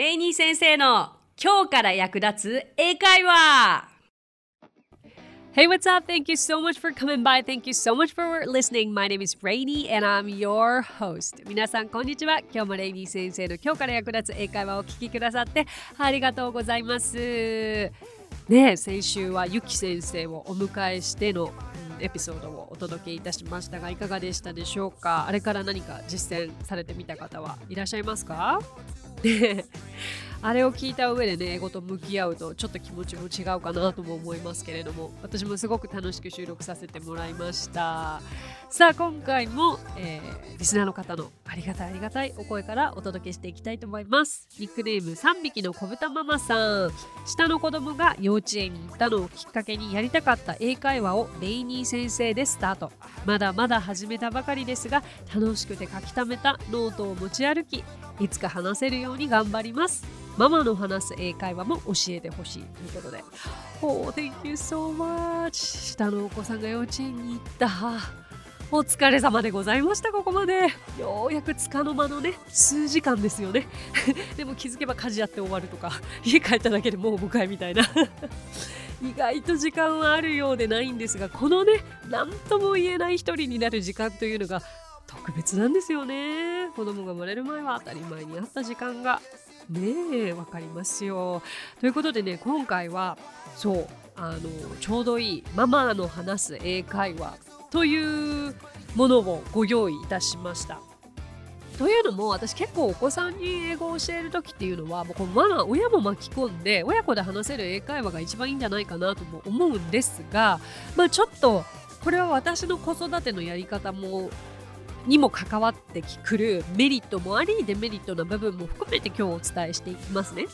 レイニー先生の今日から役立つ英会話 Hey, what's up? Thank you so much for coming by. Thank you so much for listening. My name is Rainy and I'm your host. 皆さん、こんにちは。今日もレイニー先生の今日から役立つ英会話をお聞きくださってありがとうございます。ね先週はゆき先生をお迎えしてのエピソードをお届けいたしましたがいかがでしたでしょうか？あれから何か実践されてみた方はいらっしゃいますか？であれを聞いた上でね英語と向き合うとちょっと気持ちも違うかなとも思いますけれども私もすごく楽しく収録させてもらいました。さあ今回も、えー、リスナーの方のありがたいありがたいお声からお届けしていきたいと思います。ニックネーム3匹の小豚ママさん。下の子供が幼稚園に行ったのをきっかけにやりたかった英会話をレイニー先生でスタート。まだまだ始めたばかりですが楽しくて書き溜めたノートを持ち歩きいつか話せるように頑張ります。ママの話す英会話も教えてほしいということで。Oh, thank you so much 下のお子さんが幼稚園に行った。お疲れ様でございましたここまで。ようやくつかの間のね数時間ですよね。でも気づけば家事やって終わるとか家帰っただけでもう迎えみたいな。意外と時間はあるようでないんですがこのね何とも言えない一人になる時間というのが特別なんですよね。子供が生まれる前は当たり前にあった時間が。ねえわかりますよ。ということでね今回はそうあのちょうどいいママの話す英会話というものをご用意いたしました。というのも私結構お子さんに英語を教える時っていうのはもうこのママ親も巻き込んで親子で話せる英会話が一番いいんじゃないかなとも思うんですがまあちょっとこれは私の子育てのやり方もにも関わってくるメリットもありデメリットな部分も含めて今日お伝えしていきますね。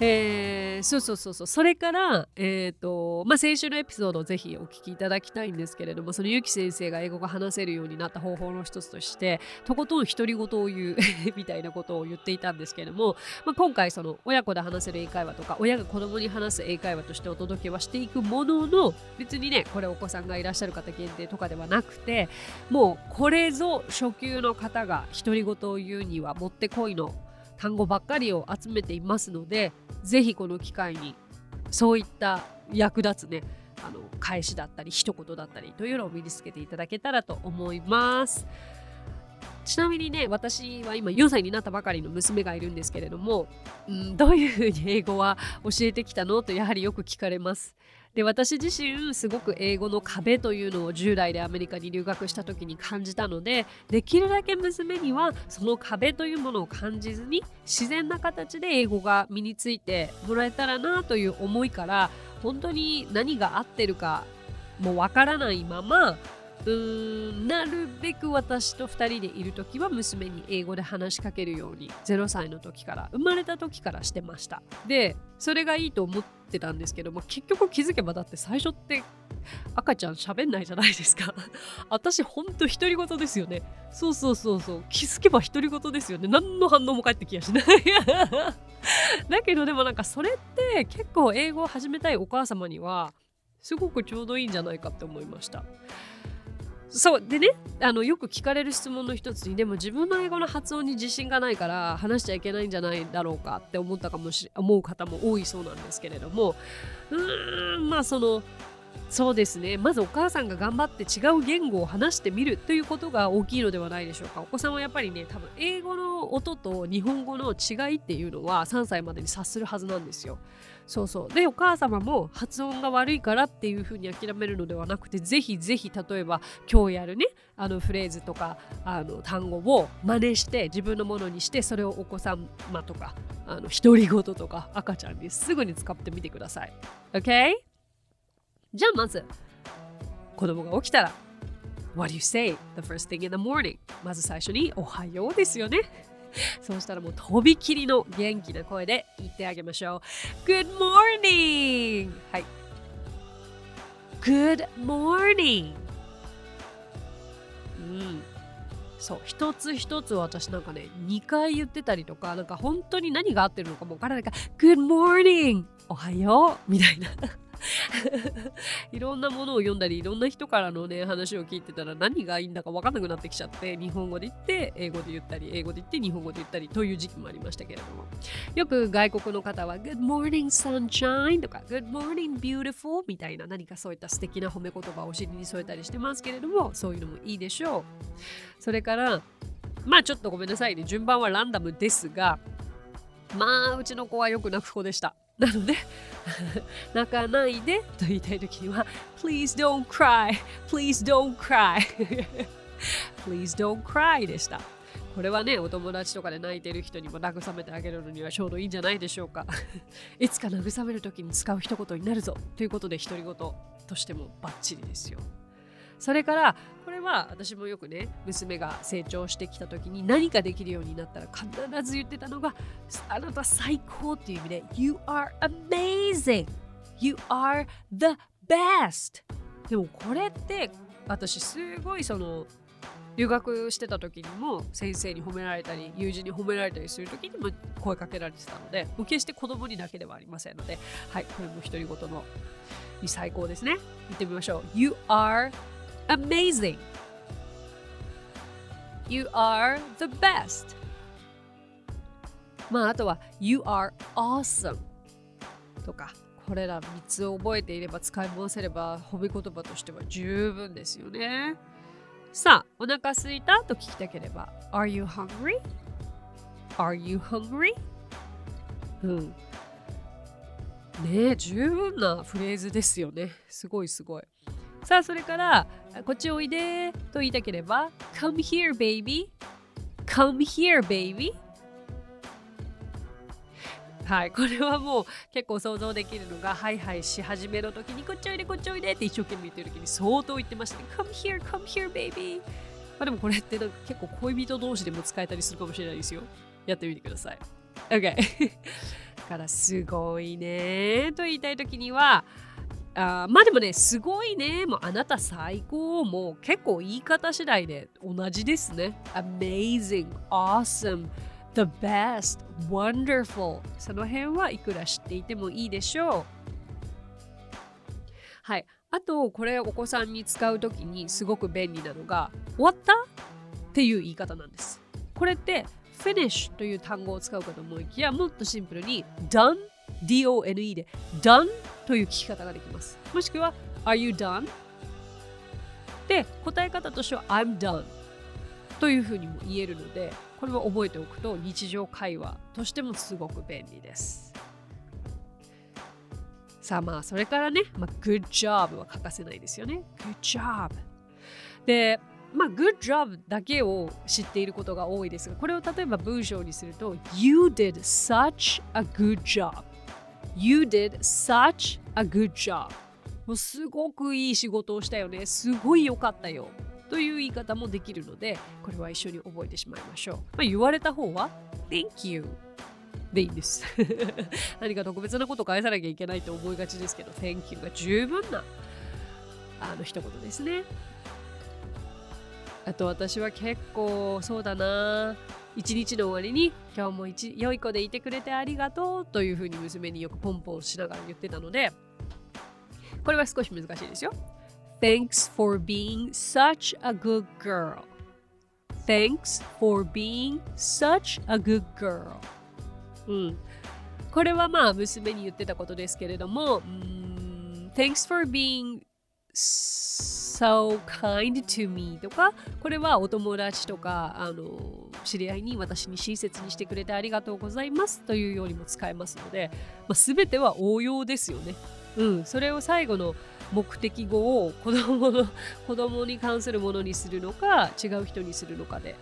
えー、そうそうそうそうそれから、えーとまあ、先週のエピソードをぜひお聞きいただきたいんですけれどもそのゆき先生が英語が話せるようになった方法の一つとしてとことん独り言を言う みたいなことを言っていたんですけれども、まあ、今回その親子で話せる英会話とか親が子供に話す英会話としてお届けはしていくものの別にねこれお子さんがいらっしゃる方限定とかではなくてもうこれぞ初級の方が独り言を言うにはもってこいの単語ばっかりを集めていますのでぜひこの機会にそういった役立つねあの返しだったり一言だったりというのを身につけていただけたらと思います。ちなみにね私は今4歳になったばかりの娘がいるんですけれども、うん、どういうふうに英語は教えてきたのとやはりよく聞かれます。で私自身すごく英語の壁というのを従来でアメリカに留学した時に感じたのでできるだけ娘にはその壁というものを感じずに自然な形で英語が身についてもらえたらなという思いから本当に何が合ってるかもうわからないままうんなるべく私と2人でいる時は娘に英語で話しかけるように0歳の時から生まれた時からしてました。でそれがいいと思ってたんですけども結局気づけばだって最初って赤ちゃん喋んないじゃないですか。私ほんと独り言ですよね。そうそうそうそう。気づけば独り言ですよね。何の反応も返ってきやしない。だけどでもなんかそれって結構英語を始めたいお母様にはすごくちょうどいいんじゃないかって思いました。そう。でねあのよく聞かれる質問の一つにでも自分の英語の発音に自信がないから話しちゃいけないんじゃないだろうかって思ったかもし思う方も多いそうなんですけれども。うーんまあそのそうですね。まずお母さんが頑張って違う言語を話してみるということが大きいのではないでしょうか。お子さんはやっぱりね多分英語の音と日本語の違いっていうのは3歳までに察するはずなんですよ。そうそうでお母様も発音が悪いからっていうふうに諦めるのではなくてぜひぜひ例えば今日やるねあのフレーズとかあの単語を真似して自分のものにしてそれをお子様とかあの独り言とか赤ちゃんにすぐに使ってみてください OK? じゃあまず子供が起きたら What do you say the first thing in the morning? まず最初におはようですよね そうしたらもうとびきりの元気な声で言ってあげましょう。Good morning! はい。Good morning! うん。そう一つ一つ私なんかね2回言ってたりとかなんか本当に何が合ってるのかもわからないから Good morning! おはようみたいな いろんなものを読んだりいろんな人からのね話を聞いてたら何がいいんだか分かんなくなってきちゃって日本語で言って英語で言ったり英語で言って日本語で言ったりという時期もありましたけれども。よく外国の方は Good morning sunshine とか Good morning beautiful みたいな何かそういった素敵な褒め言葉をお尻に添えたりしてますけれどもそういうのもいいでしょう。それからまあちょっとごめんなさいね。順番はランダムですがまあうちの子はよく泣く子でした。なので泣かないでと言いたい時には Please don't cry Please don't cry. Please don't cry でした。これはねお友達とかで泣いてる人にも慰めてあげるのにはちょうどいいんじゃないでしょうか。いつか慰める時に使う一言になるぞということで独り言としてもバッチリですよ。それからこれは私もよくね娘が成長してきた時に何かできるようになったら必ず言ってたのがあなた最高っていう意味で You are amazing. You are the best. でもこれって私すごいその留学してた時にも先生に褒められたり友人に褒められたりする時にも声かけられてたので決して子供にだけではありませんのではいこれも独り言の最高ですね。言ってみましょう。You are amazing. You are the best. まあ、あとは You are awesome とか、これら3つを覚えていれば使い回せれば褒め言葉としては十分ですよね。さあ、お腹すいたと聞きたければ Are you hungry?Are you hungry? うん。ねえ、十分なフレーズですよね。すごいすごい。さあそれからこっちおいでと言いたければ Come here baby Come here baby はい、これはもう結構想像できるのが、はいはいし始めの時に、こっちおいで、こっちおいでって一生懸命言ってる時に相当言ってましたね。Come here, come here, baby. まあでもこれってなんか結構恋人同士でも使えたりするかもしれないですよ。やってみてください。OK。だ からすごいねと言いたい時には、あまあでもね、すごいね。もうあなた最高。もう結構言い方次第で同じですね。amazing, awesome, the best, wonderful。その辺はいくら知っていてもいいでしょう。はい。あと、これお子さんに使うときにすごく便利なのが、終わった？っていう言い方なんです。これって finish という単語を使うかと思いきや、もっとシンプルに done DONE で done という聞き方ができます。もしくは Are you done? で、答え方としては I'm done というふうにも言えるので、これを覚えておくと日常会話としてもすごく便利です。さあまあそれからね、まあ、good job は欠かせないですよね。good job。で、まあ good job だけを知っていることが多いですが、これを例えば文章にすると You did such a good job You did such a good job. もうすごくいい仕事をしたよね。すごい良かったよ。という言い方もできるので、これは一緒に覚えてしまいましょう。まあ、言われた方は Thank you でいいんです。何か特別なこと返さなきゃいけないと思いがちですけど、Thank you が十分なあの一言ですね。あと私は結構そうだな一日の終わりに今日も良い子でいてくれてありがとうというふうに娘によくポンポンしながら言ってたのでこれは少し難しいですよ。Thanks for being such a good girl. Thanks for being such a good girl. うん。これはまあ娘に言ってたことですけれども、うん。Thanks for being so kind to me とか、これはお友達とか、あの、知り合いに私に親切にしてくれてありがとうございますというようにも使えますので、まあ、全ては応用ですよね。うん、それを最後の目的語を子供の 子供に関するものにするのか違う人にするのかで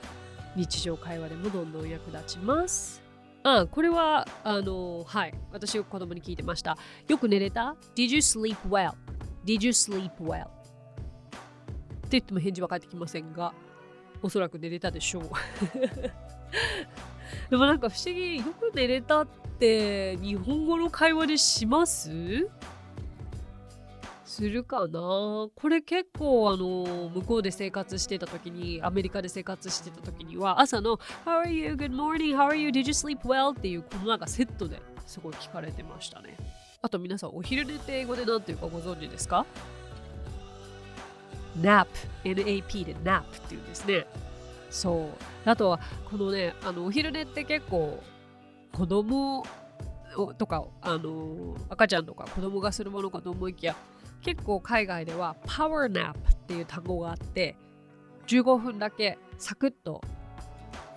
日常会話でもどんどん役立ちます。あこれはあのはい私よく子供に聞いてました。よく寝れた ?Did you sleep well? Did you sleep well? って言っても返事は返ってきませんが、おそらく寝れたでしょう。でもなんか不思議、よく寝れたって日本語の会話でします？するかな？これ結構あの向こうで生活してた時にアメリカで生活してた時には朝の How are you? Good morning? How are you? Did you sleep well? っていうこのなんかセットですごい聞かれてましたね。あと皆さん、お昼寝って英語で何ていうかご存知ですか ?nap、nap で nap っていうんですね。そう。あとは、このね、あのお昼寝って結構、子供とか、あの赤ちゃんとか子供がするものかと思いきや、結構海外では power nap っていう単語があって、15分だけサクッと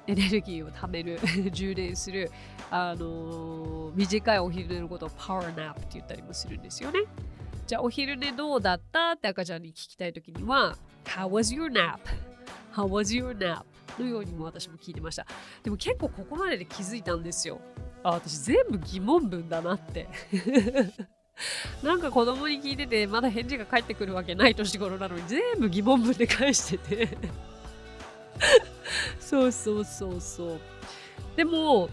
エネルギーを貯める 充電する、あのー、短いお昼寝のことをパワーナップって言ったりもするんですよね。じゃあお昼寝どうだった？って赤ちゃんに聞きたいときには How was your nap? How was your nap? のようにも私も聞いてました。でも結構ここまでで気づいたんですよ。あ、私全部疑問文だなって なんか子供に聞いててまだ返事が返ってくるわけない年頃なのに全部疑問文で返してて そうそうそうそう。でも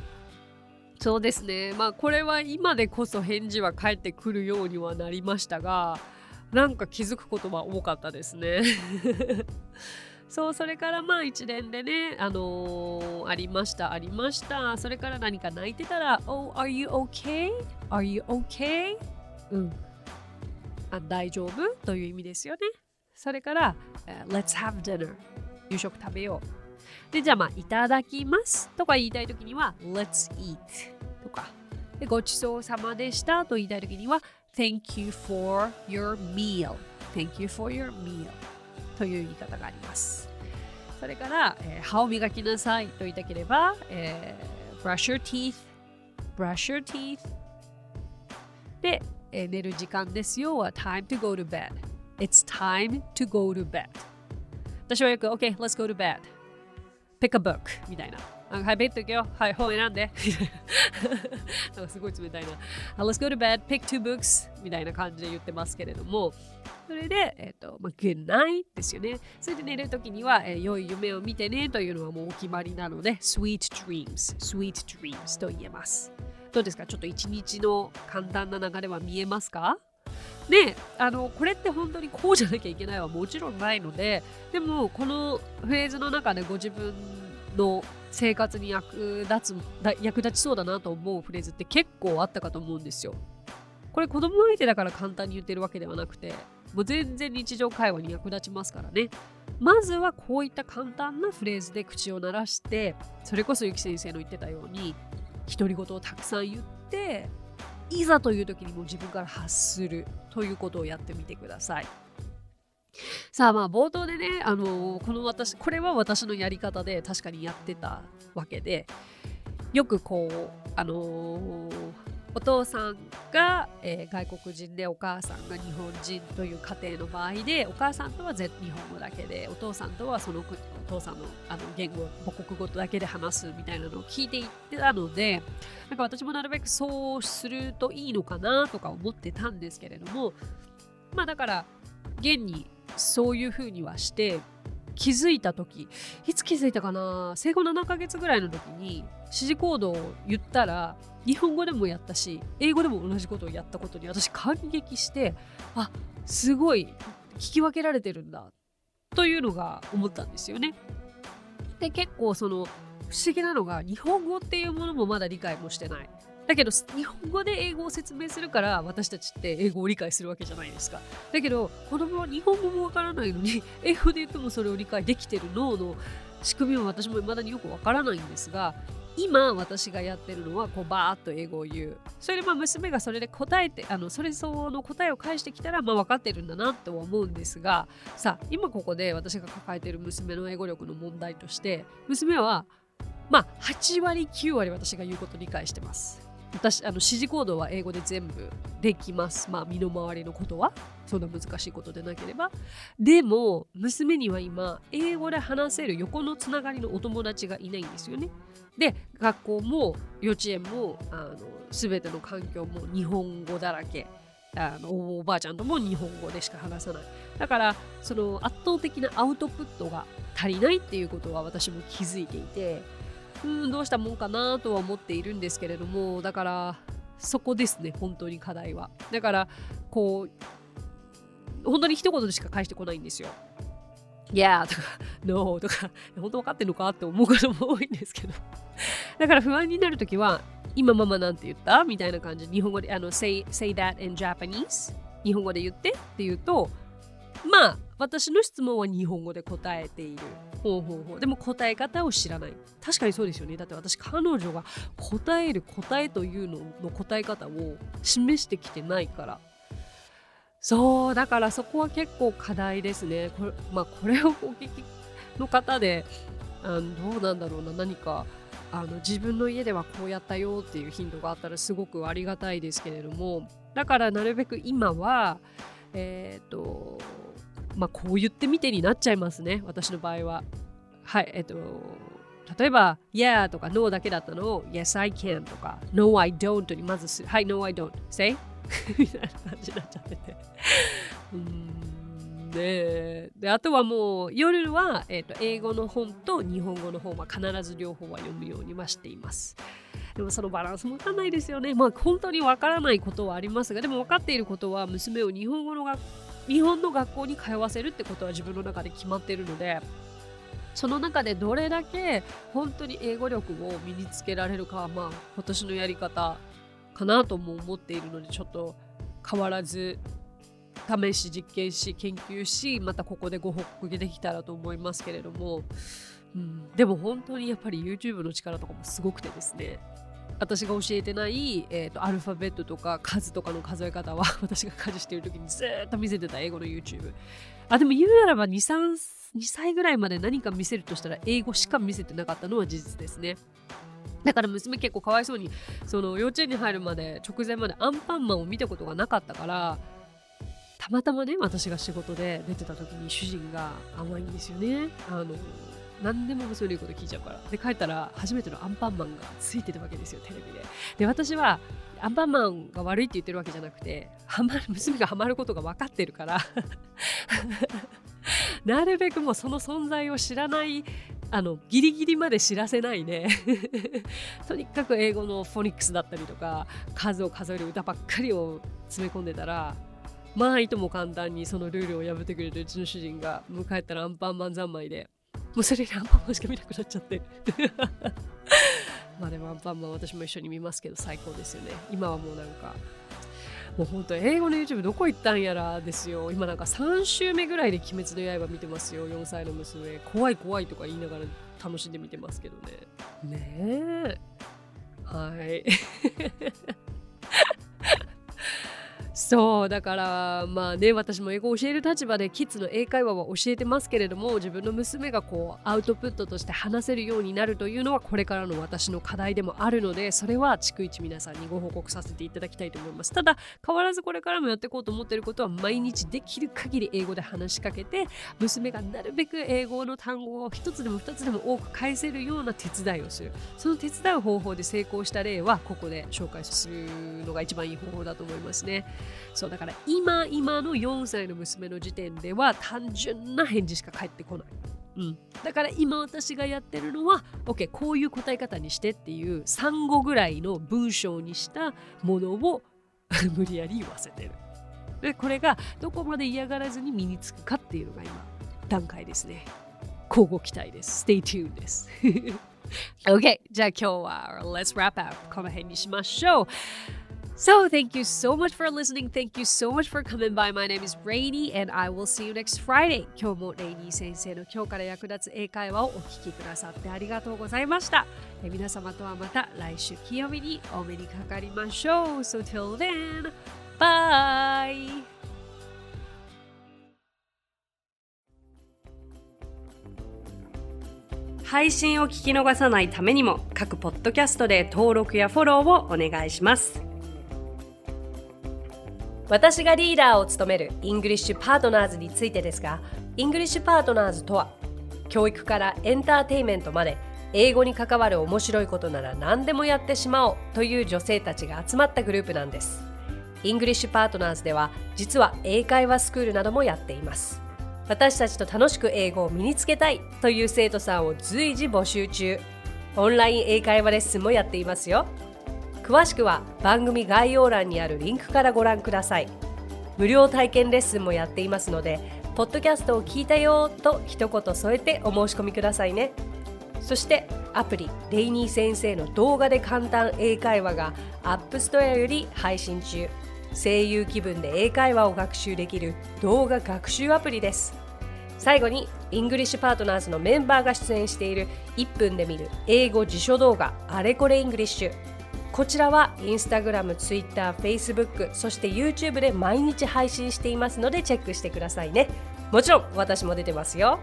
そうですね。まあこれは今でこそ返事は返ってくるようにはなりましたがなんか気づくことは多かったですね。そうそれからまあ一連でねあのー、ありましたありました。それから何か泣いてたら「Oh are you okay? Are you okay?」うん。あ大丈夫？という意味ですよね。それから「uh, Let's have dinner」夕食食べよう。で、じゃあまあ、いただきますとか言いたいときには、Let's eat とか。で、ごちそうさまでしたと言いたいときには、Thank you for your meal. Thank you for your meal. という言い方があります。それから、えー、歯を磨きなさいと言いたければ、えー、brush your teeth, brush your teeth で、えー、寝る時間ですよは time to go to bed. It's time to go to bed. 私はよく、OK, let's go to bed. Pick a book みたいな。はい、ベッド行くよ。はい、本選んで。なんかすごい冷たいな。Let's go to bed, pick two books みたいな感じで言ってますけれども、それで、えっ、ー、と、まあ、good night ですよね。それで寝るときには、えー、良い夢を見てねというのはもうお決まりなので、sweet dreams, sweet dreams と言えます。どうですか？ちょっと一日の簡単な流れは見えますか？であのこれって本当にこうじゃなきゃいけないはもちろんないのででもこのフレーズの中でご自分の生活に役立つ役立ちそうだなと思うフレーズって結構あったかと思うんですよ。これ子供相手だから簡単に言ってるわけではなくてもう全然日常会話に役立ちますからね。まずはこういった簡単なフレーズで口を鳴らしてそれこそゆき先生の言ってたように独り言をたくさん言っていざという時にも自分から発するということをやってみてください。さあまあ冒頭でね、あのー、この私これは私のやり方で確かにやってたわけでよくこうあのー、お父さんが、えー、外国人でお母さんが日本人という家庭の場合でお母さんとは日本語だけでお父さんとはそのお父さんのあの言語母国語だけで話すみたいなのを聞いていってたのでなんか私もなるべくそうするといいのかなとか思ってたんですけれどもまあだから現にそういうふうにはして気づいた時いつ気づいたかな生後7ヶ月ぐらいの時に指示コードを言ったら日本語でもやったし英語でも同じことをやったことに私感激してあすごい聞き分けられてるんだというのが思ったんですよね。で結構その不思議なのが日本語っていうものもまだ理解もしてない。だけど日本語で英語を説明するから私たちって英語を理解するわけじゃないですか。だけど子供は日本語もわからないのに英語で言ってもそれを理解できてる脳の仕組みは私も未だによくわからないんですが今私がやってるのはこうバーッと英語を言う。それでまあ娘がそれで答えてあのそれ相応の答えを返してきたらまあ分かってるんだなとは思うんですがさあ今ここで私が抱えてる娘の英語力の問題として娘はまあ8割9割私が言うことを理解してます。私あの指示コードは英語で全部できます。まあ身の回りのことはそんな難しいことでなければ。でも娘には今英語で話せる横のつながりのお友達がいないんですよね。で学校も幼稚園もあの全ての環境も日本語だらけ。あのおばあちゃんとも日本語でしか話さない。だからその圧倒的なアウトプットが足りないっていうことは私も気づいていて。うんどうしたもんかなとは思っているんですけれどもだからそこですね本当に課題は。だからこう本当に一言でしか返してこないんですよ。Yeah とか No とか本当分かってんのかって思うことも多いんですけど。だから不安になるときは今ママなんて言った？みたいな感じ日本語であの say, say that in Japanese 日本語で言ってって言うとまあ私の質問は日本語で答えている。ほうほうほう。でも答え方を知らない。確かにそうですよね。だって私彼女が答える答えというのの答え方を示してきてないから。そうだからそこは結構課題ですね。これ,、まあ、これをお聞きの方であのどうなんだろうな。何かあの自分の家ではこうやったよっていうヒントがあったらすごくありがたいですけれども。だからなるべく今はえっ、ー、とまあこう言ってみてになっちゃいますね私の場合は。はいえっ、と例えば Yeah とか No だけだったのを Yes I can とか No I don't にまずする。はい No I don't say みたいな感じになっちゃってて。うんでであとはもう夜は、えーと、英語の本と日本語の本は必ず両方は読むようにはしています。でもそのバランスもわかんないですよね。まあ本当にわからないことはありますがでも分かっていることは娘を日本語の学日本の学校に通わせるってことは自分の中で決まってるのでその中でどれだけ本当に英語力を身につけられるかはまあ今年のやり方かなとも思っているのでちょっと変わらず試し実験し研究しまたここでご報告できたらと思いますけれども、うん、でも本当にやっぱり YouTube の力とかもすごくてですね。私が教えてない、えーと、アルファベットとか数とかの数え方は 私が家事してる時にずっと見せてた英語の YouTube あでも言うならば2 3 2歳ぐらいまで何か見せるとしたら英語しか見せてなかったのは事実ですね。だから娘結構かわいそうにその幼稚園に入るまで直前までアンパンマンを見たことがなかったからたまたまね私が仕事で出てた時に主人が甘いんですよね。あの何でも娘の言うこと聞いちゃうから。で帰ったら初めてのアンパンマンがついてたわけですよテレビで。で私はアンパンマンが悪いって言ってるわけじゃなくてハマる娘がハマることが分かってるから。なるべくもうその存在を知らないあのギリギリまで知らせないで。とにかく英語のフォニックスだったりとか数を数える歌ばっかりを詰め込んでたらまあいとも簡単にそのルールを破ってくれるうちの主人が迎えたらアンパンマン三昧でもうそれでアンパンマンしか見なくなっちゃって。まあでもアンパンマン私も一緒に見ますけど最高ですよね。今はもうなんかもう本当英語の YouTube どこ行ったんやらですよ。今なんか3週目ぐらいで鬼滅の刃見てますよ。4歳の娘。怖い怖いとか言いながら楽しんで見てますけどね。ねえ。はい。そうだからまあね私も英語を教える立場でキッズの英会話は教えてますけれども自分の娘がこうアウトプットとして話せるようになるというのはこれからの私の課題でもあるのでそれは逐一皆さんにご報告させていただきたいと思います。ただ変わらずこれからもやっていこうと思っていることは毎日できる限り英語で話しかけて娘がなるべく英語の単語を一つでも二つでも多く返せるような手伝いをする。その手伝う方法で成功した例はここで紹介するのが一番いい方法だと思いますね。そうだから今今の4歳の娘の時点では単純な返事しか返ってこない。うん、だから今私がやってるのは OK こういう答え方にしてっていう産後ぐらいの文章にしたものを 無理やり言わせてる。でこれがどこまで嫌がらずに身につくかっていうのが今段階ですね。交互期待です。Stay tuned です。OK じゃあ今日は Let's wrap up この辺にしましょう。So, thank you so much for listening. Thank you so much for coming by. My name is Rainy, and I will see you next Friday. 今日もレイニー先生の今日から役立つ英会話をお聞きくださってありがとうございました。え皆様とはまた来週金曜日にお目にかかりましょう。So, till then, bye! 配信を聞き逃さないためにも各ポッドキャストで登録やフォローをお願いします。私がリーダーを務める English Partners についてですが English Partners とは教育からエンターテインメントまで英語に関わる面白いことなら何でもやってしまおうという女性たちが集まったグループなんです。English Partners では実は英会話スクールなどもやっています。私たちと楽しく英語を身につけたいという生徒さんを随時募集中。オンライン英会話レッスンもやっていますよ。詳しくは番組概要欄にあるリンクからご覧ください。無料体験レッスンもやっていますのでポッドキャストを聞いたよと一言添えてお申し込みくださいね。そしてアプリレイニー先生の動画で簡単英会話がApp Store より配信中。声優気分で英会話を学習できる動画学習アプリです。最後に English Partners のメンバーが出演している1分で見る英語辞書動画あれこれ English。こちらは Instagram、Twitter、Facebook、そして YouTube で毎日配信していますのでチェックしてくださいね。もちろん私も出てますよ。